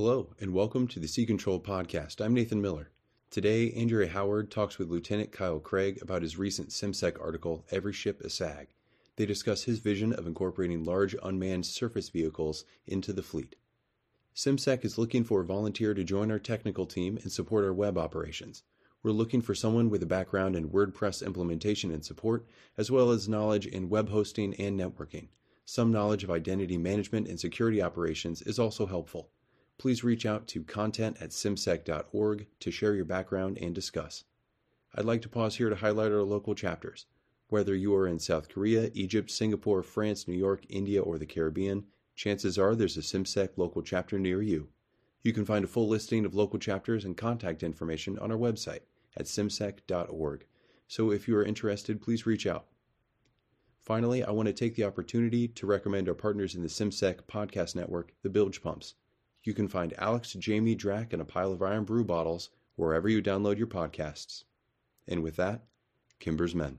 Hello, and welcome to the Sea Control Podcast. I'm Nathan Miller. Today, Andrea Howard talks with Lieutenant Kyle Cregge about his recent CIMSEC article, Every Ship a SAG. They discuss his vision of incorporating large unmanned surface vehicles into the fleet. CIMSEC is looking for a volunteer to join our technical team and support our web operations. We're looking for someone with a background in WordPress implementation and support, as well as knowledge in web hosting and networking. Some knowledge of identity management and security operations is also helpful please reach out to content at cimsec.org to share your background and discuss. I'd like to pause here to highlight our local chapters. Whether you are in South Korea, Egypt, Singapore, France, New York, India, or the Caribbean, chances are there's a CIMSEC local chapter near you. You can find a full listing of local chapters and contact information on our website at cimsec.org. So if you are interested, please reach out. Finally, I want to take the opportunity to recommend our partners in the CIMSEC podcast network, the Bilge Pumps. You can find Alex, Jamie, Drac, and a pile of Irn-Bru bottles wherever you download your podcasts. And with that, Kimber's Men.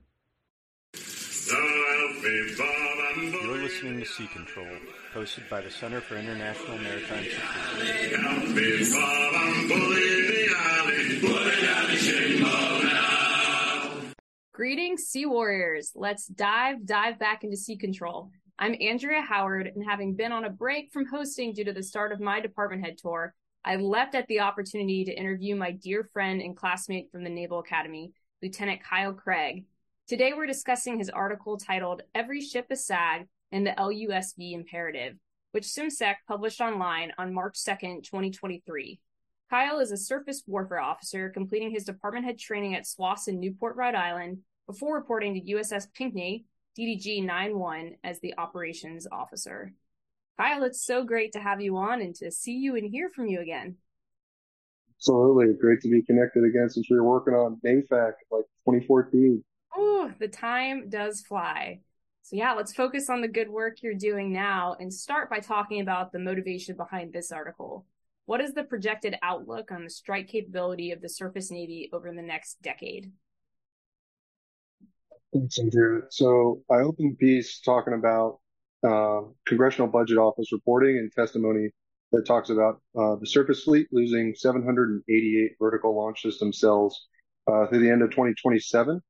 You're listening to Sea Control, hosted by the Center for International Maritime Security. Greetings, Sea Warriors. Let's dive, dive back into Sea Control. I'm Andrea Howard, and having been on a break from hosting due to the start of my department head tour, I leapt at the opportunity to interview my dear friend and classmate from the Naval Academy, Lieutenant Kyle Cregge. Today, we're discussing his article titled Every Ship a SAG and the LUSV Imperative, which CIMSEC published online on March 2nd, 2023. Kyle is a surface warfare officer completing his department head training at SWOS in Newport, Rhode Island, before reporting to USS Pinckney DDG 91 as the operations officer. Kyle, it's so great to have you on and to see you and hear from you again. Absolutely. Great to be connected again since we were working on NAFAC like 2014. Oh, the time does fly. So, yeah, let's focus on the good work you're doing now and start by talking about the motivation behind this article. What is the projected outlook on the strike capability of the Surface Navy over the next decade? Thanks, Andrew. So I opened the piece talking about uh, Congressional Budget Office reporting and testimony that talks about uh, the surface fleet losing 788 vertical launch system cells uh, through the end of 2027,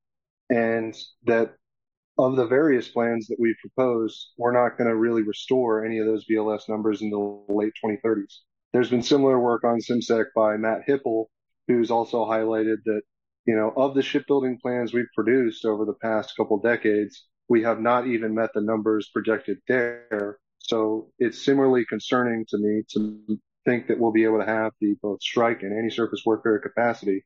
and that of the various plans that we've proposed, we're not going to really restore any of those VLS numbers in the late 2030s. There's been similar work on CIMSEC by Matt Hipple, who's also highlighted that you know, of the shipbuilding plans we've produced over the past couple decades, we have not even met the numbers projected there. So it's similarly concerning to me to think that we'll be able to have the both strike and anti-surface warfare capacity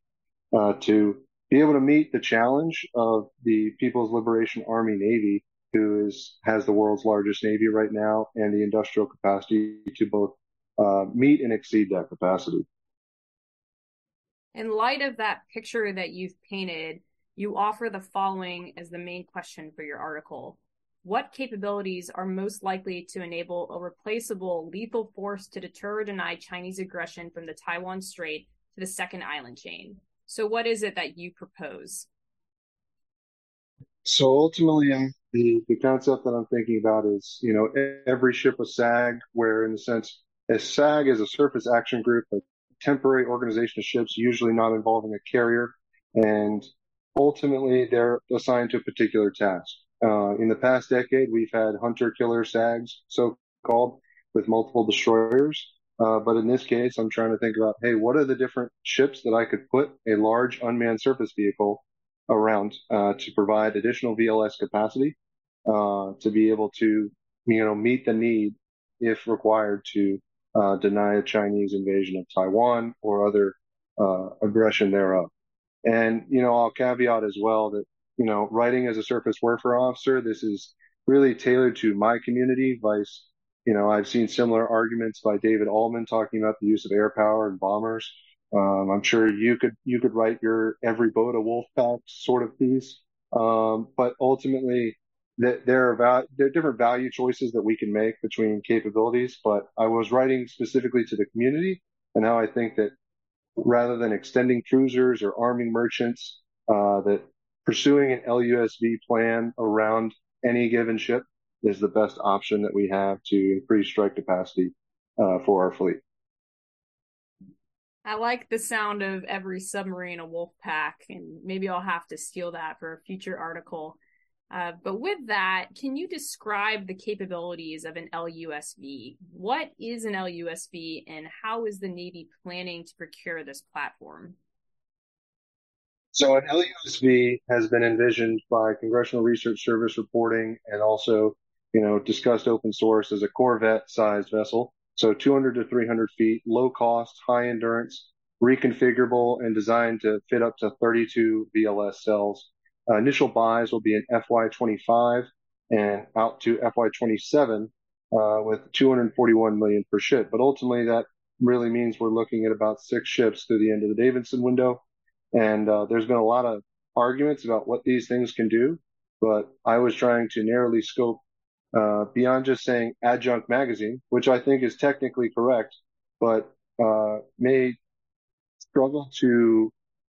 uh, to be able to meet the challenge of the People's Liberation Army Navy, who is has the world's largest navy right now, and the industrial capacity to both uh, meet and exceed that capacity in light of that picture that you've painted, you offer the following as the main question for your article. What capabilities are most likely to enable a replaceable lethal force to deter or deny Chinese aggression from the Taiwan Strait to the second island chain? So, what is it that you propose? So, ultimately, the, the concept that I'm thinking about is, you know, every ship a SAG, where in the sense, a SAG is a surface action group that temporary organization of ships, usually not involving a carrier, and ultimately they're assigned to a particular task. Uh, in the past decade, we've had hunter-killer SAGs, so-called, with multiple destroyers. Uh, but in this case, I'm trying to think about, hey, what are the different ships that I could put a large unmanned surface vehicle around uh, to provide additional VLS capacity uh, to be able to, you know, meet the need if required to uh, deny a Chinese invasion of Taiwan or other uh, aggression thereof. And, you know, I'll caveat as well that, you know, writing as a surface warfare officer, this is really tailored to my community. Vice, you know, I've seen similar arguments by David Allman talking about the use of air power and bombers. Um, I'm sure you could you could write your every boat a wolf pack sort of piece. Um, but ultimately, that there are there are different value choices that we can make between capabilities, but I was writing specifically to the community and how I think that rather than extending cruisers or arming merchants, uh, that pursuing an LUSV plan around any given ship is the best option that we have to increase strike capacity uh, for our fleet. I like the sound of every submarine a wolf pack, and maybe I'll have to steal that for a future article. Uh, but with that, can you describe the capabilities of an LUSV? What is an LUSV, and how is the Navy planning to procure this platform? So, an LUSV has been envisioned by Congressional Research Service reporting and also, you know, discussed open source as a Corvette-sized vessel. So, 200 to 300 feet, low cost, high endurance, reconfigurable, and designed to fit up to 32 VLS cells initial buys will be in FY25 and out to FY27 uh, with 241 million per ship. But ultimately, that really means we're looking at about six ships through the end of the Davidson window. And uh, there's been a lot of arguments about what these things can do, but I was trying to narrowly scope uh, beyond just saying adjunct magazine, which I think is technically correct, but uh, may struggle to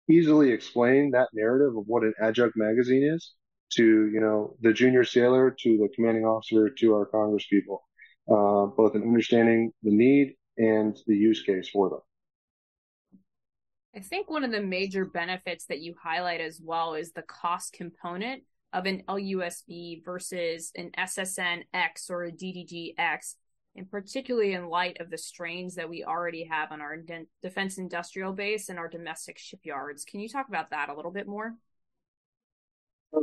easily explain that narrative of what an adjunct magazine is to, you know, the junior sailor, to the commanding officer, to our Congress people, uh, both in understanding the need and the use case for them. I think one of the major benefits that you highlight as well is the cost component of an LUSV versus an SSN-X or a DDG-X and particularly in light of the strains that we already have on our defense industrial base and our domestic shipyards. Can you talk about that a little bit more?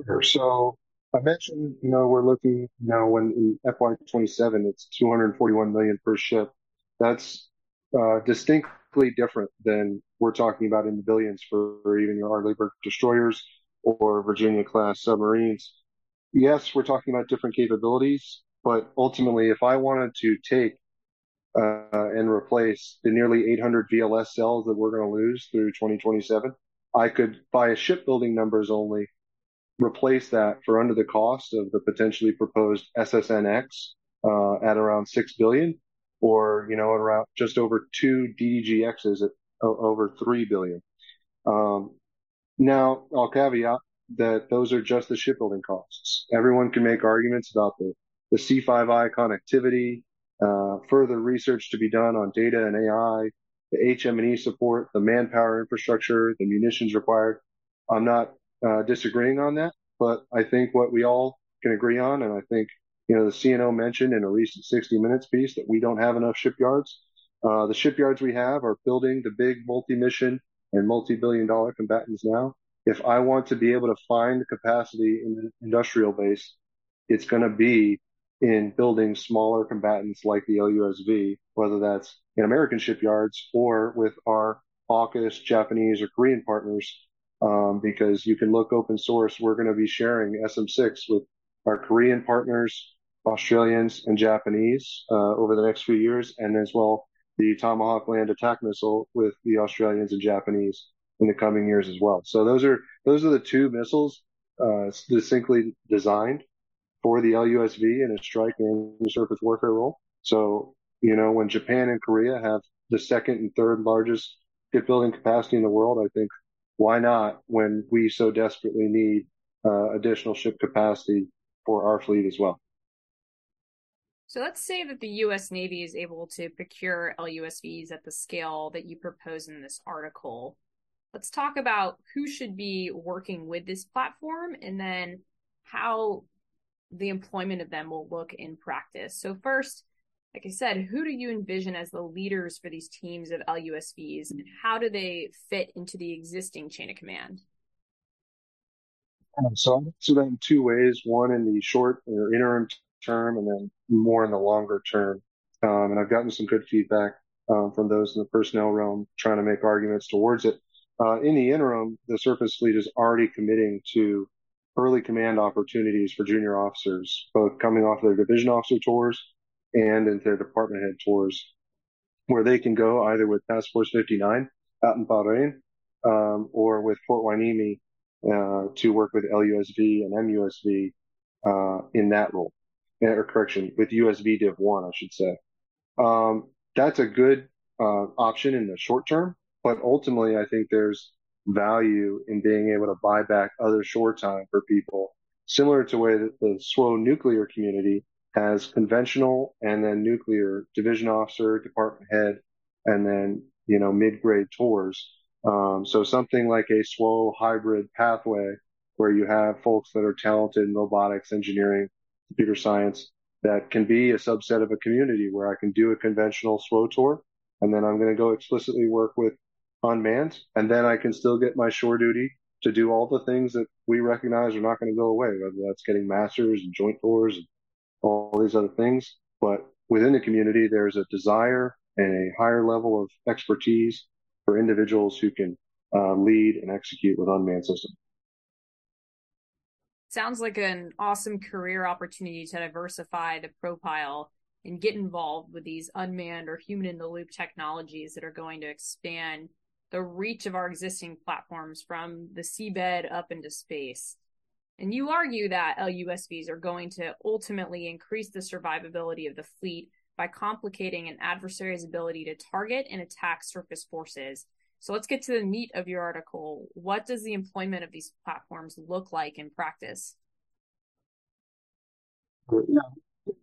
Sure. So I mentioned, you know, we're looking you know when in FY27 it's 241 million per ship. That's uh, distinctly different than we're talking about in the billions for, for even your Arleigh Burke destroyers or Virginia class submarines. Yes, we're talking about different capabilities, but ultimately, if I wanted to take uh, and replace the nearly 800 VLS cells that we're going to lose through 2027, I could, by a shipbuilding numbers only, replace that for under the cost of the potentially proposed SSNX uh, at around six billion, or you know around just over two DDGXs at over three billion. Um, now I'll caveat that those are just the shipbuilding costs. Everyone can make arguments about the the C5I connectivity, uh, further research to be done on data and AI, the HM&E support, the manpower infrastructure, the munitions required. I'm not uh, disagreeing on that, but I think what we all can agree on, and I think you know the CNO mentioned in a recent 60 Minutes piece that we don't have enough shipyards. Uh, the shipyards we have are building the big multi-mission and multi-billion dollar combatants now. If I want to be able to find capacity in the industrial base, it's going to be in building smaller combatants like the LUSV, whether that's in American shipyards or with our AUKUS, Japanese, or Korean partners, um, because you can look open source. We're going to be sharing SM6 with our Korean partners, Australians, and Japanese uh, over the next few years, and as well the Tomahawk land attack missile with the Australians and Japanese in the coming years as well. So those are those are the two missiles uh, distinctly designed for the LUSV in a strike and surface warfare role. So, you know, when Japan and Korea have the second and third largest shipbuilding capacity in the world, I think why not when we so desperately need uh, additional ship capacity for our fleet as well. So let's say that the U.S. Navy is able to procure LUSVs at the scale that you propose in this article. Let's talk about who should be working with this platform and then how the employment of them will look in practice. So first, like I said, who do you envision as the leaders for these teams of LUSVs and how do they fit into the existing chain of command? Um, so I'll answer that in two ways. One in the short or interim term and then more in the longer term. Um, and I've gotten some good feedback um, from those in the personnel realm trying to make arguments towards it. Uh, in the interim, the surface fleet is already committing to early command opportunities for junior officers, both coming off their division officer tours and into their department head tours, where they can go either with Task Force 59 out in Bahrain um, or with Port Hueneme uh, to work with LUSV and MUSV uh, in that role. Or correction, with USV Div 1, I should say. Um, that's a good uh, option in the short term, but ultimately, I think there's value in being able to buy back other shore time for people, similar to the way that the SWO nuclear community has conventional and then nuclear division officer, department head, and then you know, mid-grade tours. Um, so something like a SWO hybrid pathway where you have folks that are talented in robotics, engineering, computer science that can be a subset of a community where I can do a conventional SWO tour. And then I'm going to go explicitly work with unmanned. And then I can still get my shore duty to do all the things that we recognize are not going to go away, whether that's getting masters and joint tours and all these other things. But within the community, there's a desire and a higher level of expertise for individuals who can uh, lead and execute with unmanned systems. Sounds like an awesome career opportunity to diversify the profile and get involved with these unmanned or human in the loop technologies that are going to expand the reach of our existing platforms from the seabed up into space. And you argue that LUSVs are going to ultimately increase the survivability of the fleet by complicating an adversary's ability to target and attack surface forces. So let's get to the meat of your article. What does the employment of these platforms look like in practice? Yeah,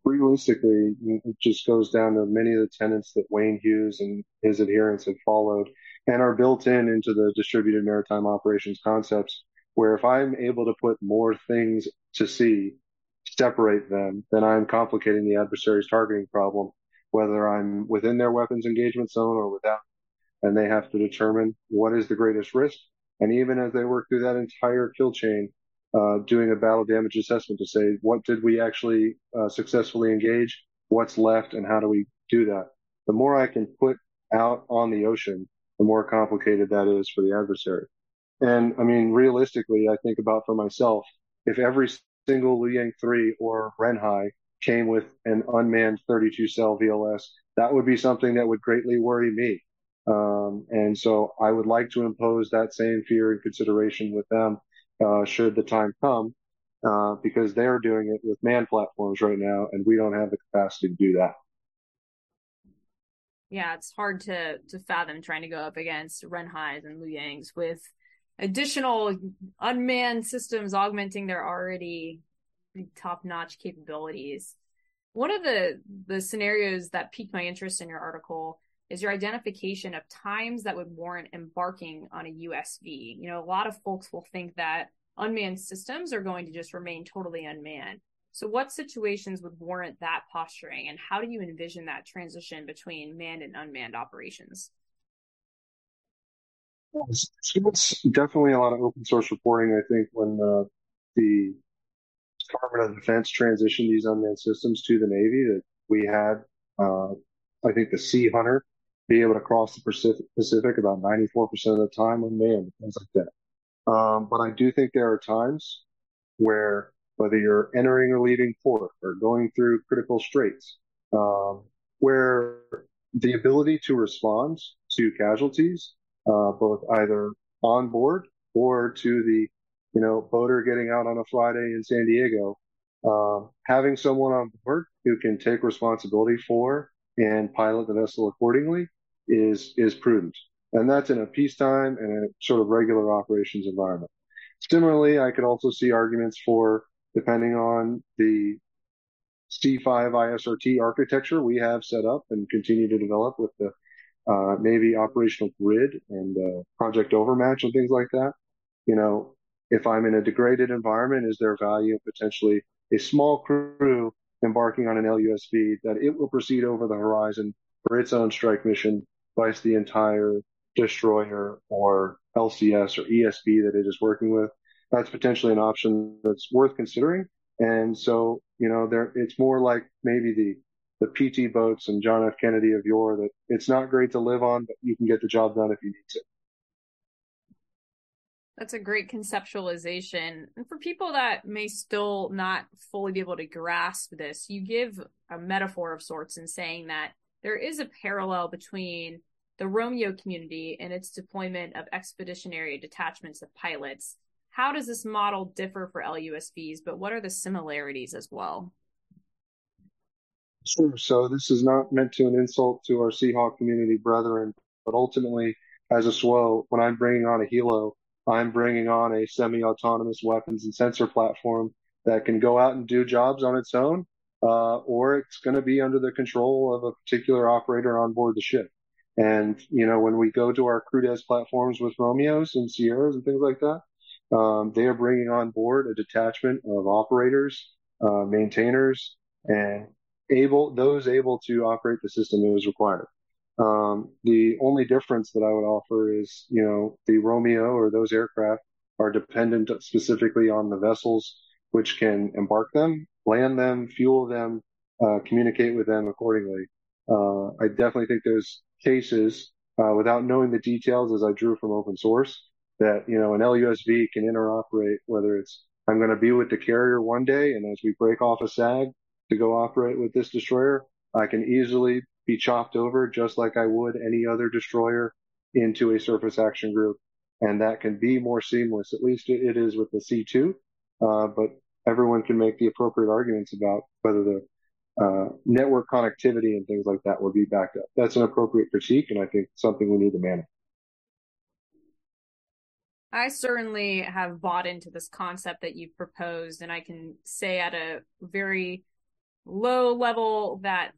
realistically, it just goes down to many of the tenets that Wayne Hughes and his adherents have followed and are built in into the distributed maritime operations concepts. Where if I'm able to put more things to sea separate them, then I'm complicating the adversary's targeting problem, whether I'm within their weapons engagement zone or without. And they have to determine what is the greatest risk. And even as they work through that entire kill chain, uh, doing a battle damage assessment to say, what did we actually uh, successfully engage? What's left? And how do we do that? The more I can put out on the ocean, the more complicated that is for the adversary. And I mean, realistically, I think about for myself, if every single Luyang 3 or Renhai came with an unmanned 32 cell VLS, that would be something that would greatly worry me. Um, and so I would like to impose that same fear and consideration with them, uh, should the time come, uh, because they're doing it with man platforms right now, and we don't have the capacity to do that. Yeah, it's hard to to fathom trying to go up against Renhais and Luyang's with additional unmanned systems augmenting their already top notch capabilities. One of the, the scenarios that piqued my interest in your article is your identification of times that would warrant embarking on a USV. You know, a lot of folks will think that unmanned systems are going to just remain totally unmanned. So, what situations would warrant that posturing, and how do you envision that transition between manned and unmanned operations? It's definitely a lot of open source reporting. I think when uh, the Department of Defense transitioned these unmanned systems to the Navy, that we had, uh, I think, the Sea Hunter be able to cross the Pacific, Pacific about 94% of the time unmanned, things like that. Um, but I do think there are times where whether you're entering or leaving port or going through critical straits, um, where the ability to respond to casualties uh, both either on board or to the, you know, boater getting out on a Friday in San Diego. Um, having someone on board who can take responsibility for and pilot the vessel accordingly is is prudent, and that's in a peacetime and a sort of regular operations environment. Similarly, I could also see arguments for depending on the C5 ISRT architecture we have set up and continue to develop with the uh, Navy operational grid and uh, project overmatch and things like that. You know, if I'm in a degraded environment, is there value potentially a small crew embarking on an LUSV that it will proceed over the horizon for its own strike mission, vice the entire destroyer or LCS or ESB that it is working with? That's potentially an option that's worth considering. And so, you know, there, it's more like maybe the the PT boats and John F. Kennedy of yore that it's not great to live on, but you can get the job done if you need to. That's a great conceptualization. And for people that may still not fully be able to grasp this, you give a metaphor of sorts in saying that there is a parallel between the Romeo community and its deployment of expeditionary detachments of pilots. How does this model differ for LUSVs, but what are the similarities as well? Sure. So this is not meant to an insult to our Seahawk community brethren, but ultimately, as a SWO, when I'm bringing on a helo, I'm bringing on a semi-autonomous weapons and sensor platform that can go out and do jobs on its own, uh, or it's going to be under the control of a particular operator on board the ship. And, you know, when we go to our CRUDES platforms with Romeos and Sierras and things like that, um, they are bringing on board a detachment of operators, uh, maintainers, and able those able to operate the system as required. Um, the only difference that I would offer is, you know, the Romeo or those aircraft are dependent specifically on the vessels which can embark them, land them, fuel them, uh, communicate with them accordingly. Uh, I definitely think there's cases uh, without knowing the details as I drew from open source that, you know, an LUSV can interoperate, whether it's I'm going to be with the carrier one day and as we break off a SAG to go operate with this destroyer, I can easily be chopped over just like I would any other destroyer into a surface action group. And that can be more seamless. At least it is with the C2. Uh, but everyone can make the appropriate arguments about whether the uh, network connectivity and things like that will be backed up. That's an appropriate critique, and I think something we need to manage. I certainly have bought into this concept that you've proposed, and I can say at a very low level that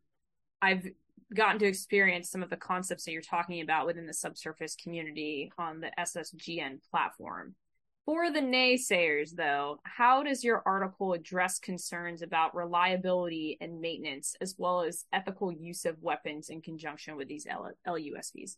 I've gotten to experience some of the concepts that you're talking about within the subsurface community on the SSGN platform. For the naysayers, though, how does your article address concerns about reliability and maintenance, as well as ethical use of weapons in conjunction with these L- LUSVs?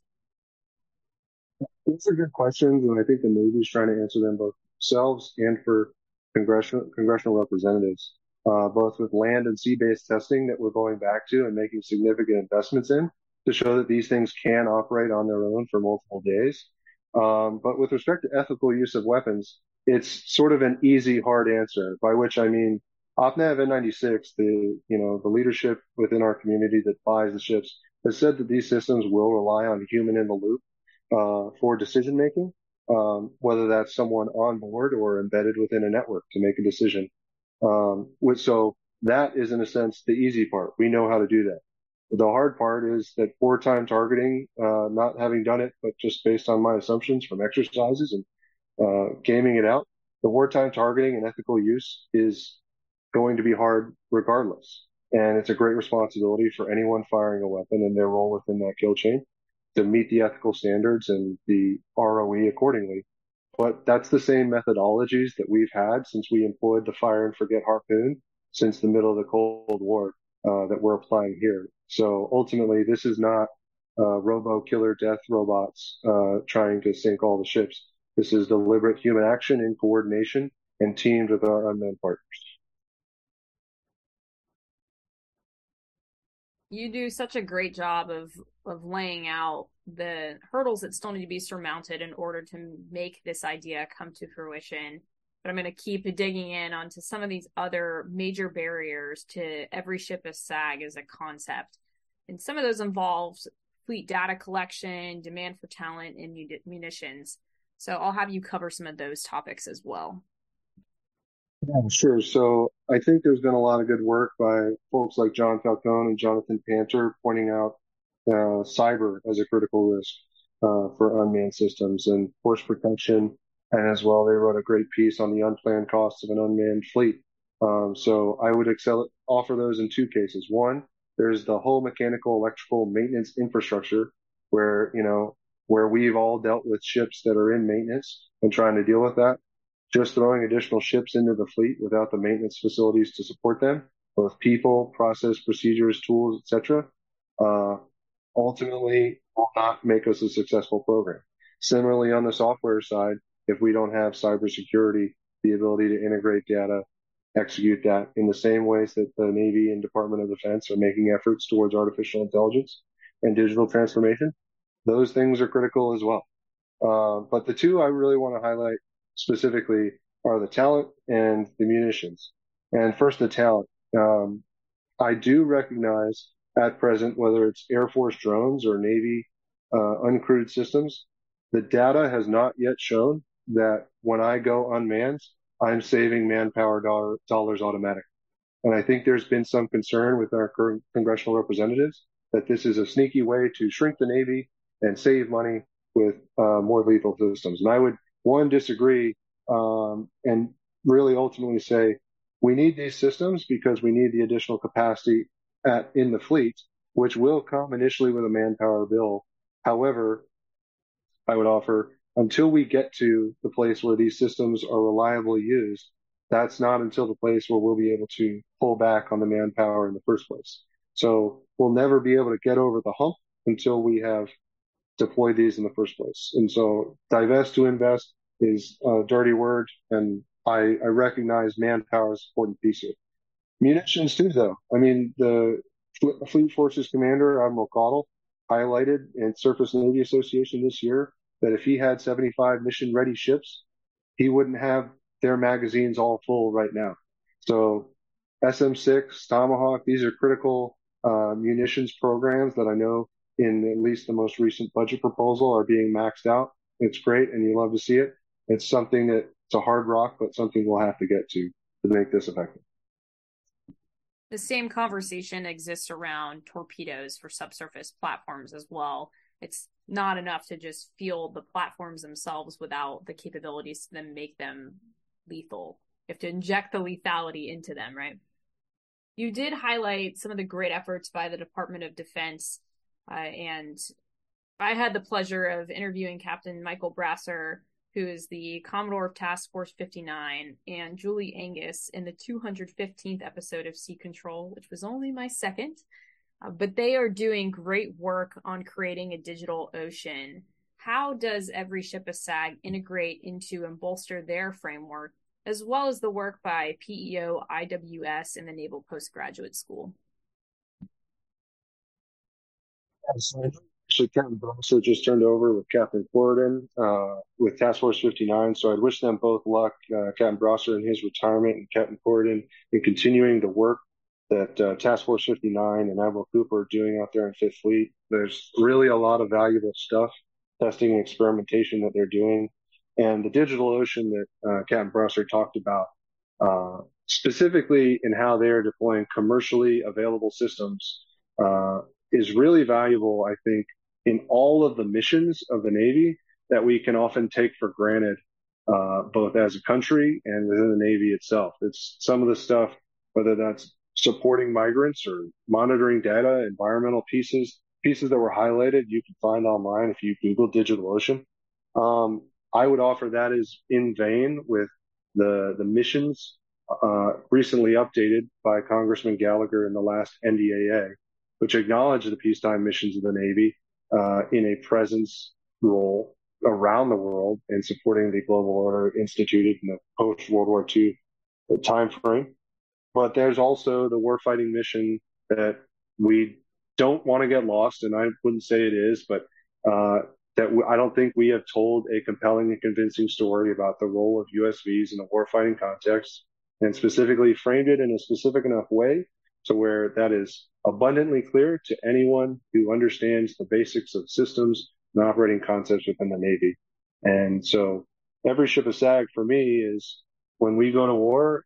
These are good questions, and I think the Navy is trying to answer them both themselves and for congressional congressional representatives, uh, both with land and sea-based testing that we're going back to and making significant investments in to show that these things can operate on their own for multiple days. Um, but with respect to ethical use of weapons, it's sort of an easy, hard answer, by which I mean OPNAV N96, the, you know, the leadership within our community that buys the ships has said that these systems will rely on human in the loop, uh, for decision making, um, whether that's someone on board or embedded within a network to make a decision. Um, so that is in a sense the easy part. We know how to do that. The hard part is that wartime targeting, uh, not having done it, but just based on my assumptions from exercises and uh, gaming it out, the wartime targeting and ethical use is going to be hard regardless. And it's a great responsibility for anyone firing a weapon and their role within that kill chain to meet the ethical standards and the ROE accordingly. But that's the same methodologies that we've had since we employed the fire and forget harpoon since the middle of the Cold War uh, that we're applying here. So ultimately, this is not uh, robo killer death robots uh, trying to sink all the ships. This is deliberate human action in coordination and teamed with our unmanned partners. You do such a great job of of laying out the hurdles that still need to be surmounted in order to make this idea come to fruition but I'm going to keep digging in onto some of these other major barriers to every ship as SAG as a concept. And some of those involves fleet data collection, demand for talent, and munitions. So I'll have you cover some of those topics as well. Yeah, sure. So I think there's been a lot of good work by folks like John Falcone and Jonathan Panter pointing out uh, cyber as a critical risk uh, for unmanned systems and force protection and as well, they wrote a great piece on the unplanned costs of an unmanned fleet. Um, so I would excel, offer those in two cases. One, there's the whole mechanical electrical maintenance infrastructure where, you know, where we've all dealt with ships that are in maintenance and trying to deal with that. Just throwing additional ships into the fleet without the maintenance facilities to support them, both people, process, procedures, tools, etc., uh, ultimately will not make us a successful program. Similarly, on the software side, if we don't have cybersecurity, the ability to integrate data, execute that in the same ways that the Navy and Department of Defense are making efforts towards artificial intelligence and digital transformation, those things are critical as well. Uh, but the two I really want to highlight specifically are the talent and the munitions. And first, the talent. Um, I do recognize at present, whether it's Air Force drones or Navy uh, uncrewed systems, the data has not yet shown that when I go unmanned, I'm saving manpower dollar, dollars automatically. And I think there's been some concern with our congressional representatives that this is a sneaky way to shrink the Navy and save money with uh, more lethal systems. And I would, one, disagree um, and really ultimately say we need these systems because we need the additional capacity at, in the fleet, which will come initially with a manpower bill However, I would offer until we get to the place where these systems are reliably used, that's not until the place where we'll be able to pull back on the manpower in the first place. So we'll never be able to get over the hump until we have deployed these in the first place. And so divest to invest is a dirty word. And I, I recognize manpower is an important piece of it. Munitions too, though. I mean, the Fleet Forces Commander, Admiral Caudle, highlighted in Surface Navy Association this year that if he had 75 mission ready ships, he wouldn't have their magazines all full right now. So SM6, Tomahawk, these are critical uh, munitions programs that I know in at least the most recent budget proposal are being maxed out. It's great and you love to see it. It's something that it's a hard rock, but something we'll have to get to to make this effective. The same conversation exists around torpedoes for subsurface platforms as well. It's not enough to just field the platforms themselves without the capabilities to then make them lethal. You have to inject the lethality into them, right? You did highlight some of the great efforts by the Department of Defense, uh, and I had the pleasure of interviewing Captain Michael Brasseur, who is the Commodore of Task Force 59, and Julie Angus in the 215th episode of Sea Control, which was only my second. Uh, but they are doing great work on creating a digital ocean. How does every ship of SAG integrate into and bolster their framework, as well as the work by PEO IWS and the Naval Postgraduate School? Actually, Captain Brasseur just turned over with Captain Corridon uh, with Task Force 59. So I'd wish them both luck, uh, Captain Brasseur in his retirement and Captain Corridon in continuing the work that uh, Task Force 59 and Admiral Cooper are doing out there in Fifth Fleet. There's really a lot of valuable stuff, testing and experimentation that they're doing. And the digital ocean that uh, Captain Brasseur talked about, uh, specifically in how they're deploying commercially available systems, uh, is really valuable, I think, in all of the missions of the Navy that we can often take for granted, uh, both as a country and within the Navy itself. It's some of the stuff, whether that's supporting migrants or monitoring data, environmental pieces, pieces that were highlighted, you can find online if you Google DigitalOcean. Um, I would offer that is in vein with the the missions uh, recently updated by Congressman Gallagher in the last NDAA, which acknowledged the peacetime missions of the Navy uh, in a presence role around the world and supporting the global order instituted in the post World War II time frame. But there's also the warfighting mission that we don't want to get lost, and I wouldn't say it is, but uh, that w- I don't think we have told a compelling and convincing story about the role of USVs in a warfighting context, and specifically framed it in a specific enough way to where that is abundantly clear to anyone who understands the basics of systems and operating concepts within the Navy. And so every ship of SAG for me is when we go to war,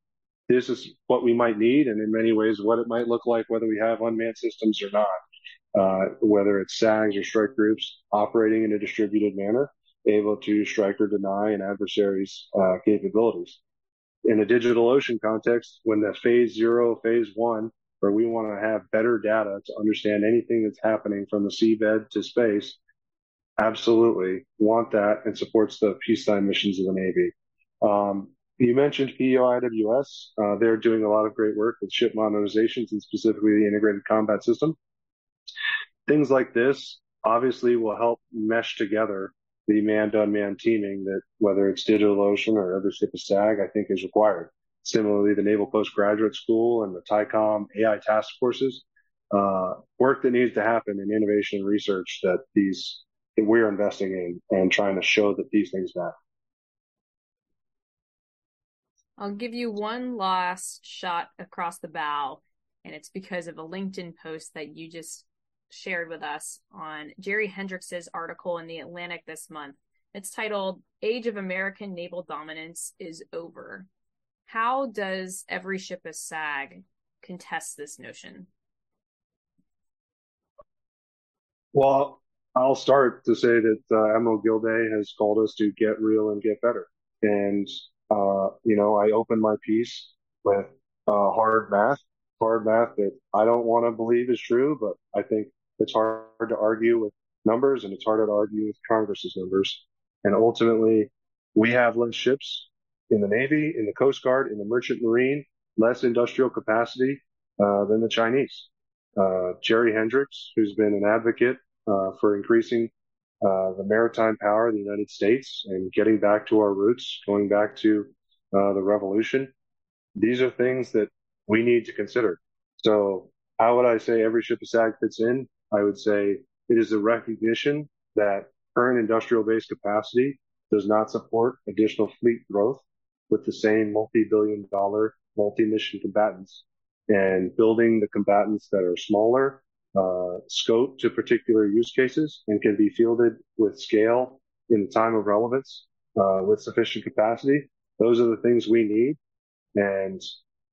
this is what we might need, and in many ways, what it might look like, whether we have unmanned systems or not, uh, whether it's SAGs or strike groups operating in a distributed manner, able to strike or deny an adversary's uh, capabilities. In a digital ocean context, when the phase zero, phase one, where we want to have better data to understand anything that's happening from the seabed to space, absolutely want that and supports the peacetime missions of the Navy. Um, you mentioned PEO IWS. Uh, they're doing a lot of great work with ship modernizations and specifically the integrated combat system. Things like this obviously will help mesh together the man-to-unmanned teaming that whether it's DigitalOcean or other ship of SAG, I think is required. Similarly, the Naval Postgraduate School and the TICOM AI task forces, uh, work that needs to happen in innovation and research that these that we're investing in and trying to show that these things matter. I'll give you one last shot across the bow, and it's because of a LinkedIn post that you just shared with us on Jerry Hendrix's article in the Atlantic this month. It's titled Age of American Naval Dominance is Over. How does every ship a SAG contest this notion? Well, I'll start to say that uh, Admiral Gilday has called us to get real and get better. And uh, you know, I open my piece with uh, hard math, hard math that I don't want to believe is true, but I think it's hard to argue with numbers, and it's harder to argue with Congress's numbers. And ultimately, we have less ships in the Navy, in the Coast Guard, in the Merchant Marine, less industrial capacity uh, than the Chinese. Uh, Jerry Hendrix, who's been an advocate uh, for increasing uh, the maritime power of the United States and getting back to our roots, going back to uh, the revolution. These are things that we need to consider. So how would I say every ship of SAG fits in? I would say it is a recognition that current industrial based capacity does not support additional fleet growth with the same multi-billion dollar multi-mission combatants and building the combatants that are smaller, uh, scope to particular use cases and can be fielded with scale in the time of relevance, uh, with sufficient capacity. Those are the things we need. And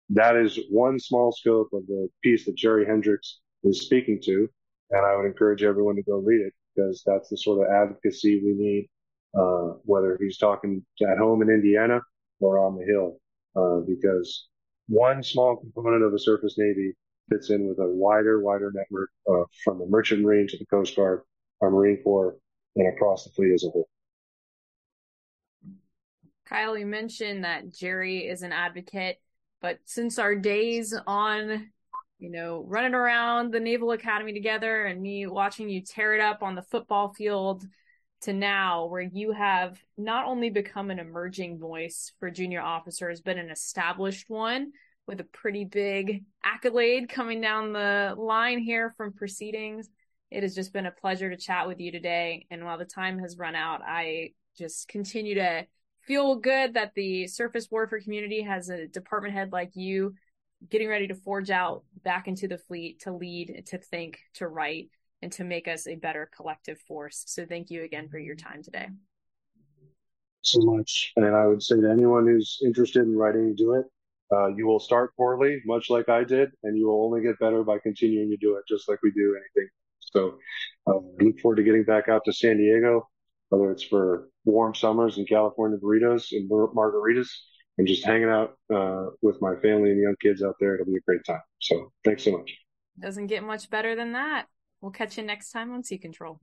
that is one small scope of the piece that Jerry Hendrix is speaking to. And I would encourage everyone to go read it because that's the sort of advocacy we need, uh, whether he's talking at home in Indiana or on the Hill, uh, because one small component of a surface navy fits in with a wider, wider network uh, from the merchant marine to the Coast Guard, our Marine Corps, and across the fleet as a whole. Kyle, you mentioned that Jerry is an advocate, but since our days on, you know, running around the Naval Academy together and me watching you tear it up on the football field to now where you have not only become an emerging voice for junior officers, but an established one with a pretty big accolade coming down the line here from proceedings. It has just been a pleasure to chat with you today. And while the time has run out, I just continue to feel good that the surface warfare community has a department head like you getting ready to forge out back into the fleet to lead, to think, to write, and to make us a better collective force. So thank you again for your time today. So much. And I would say to anyone who's interested in writing, do it. Uh, you will start poorly, much like I did, and you will only get better by continuing to do it, just like we do anything. So uh, I look forward to getting back out to San Diego, whether it's for warm summers and California burritos and margaritas, and just hanging out uh, with my family and young kids out there. It'll be a great time. So thanks so much. Doesn't get much better than that. We'll catch you next time on Sea Control.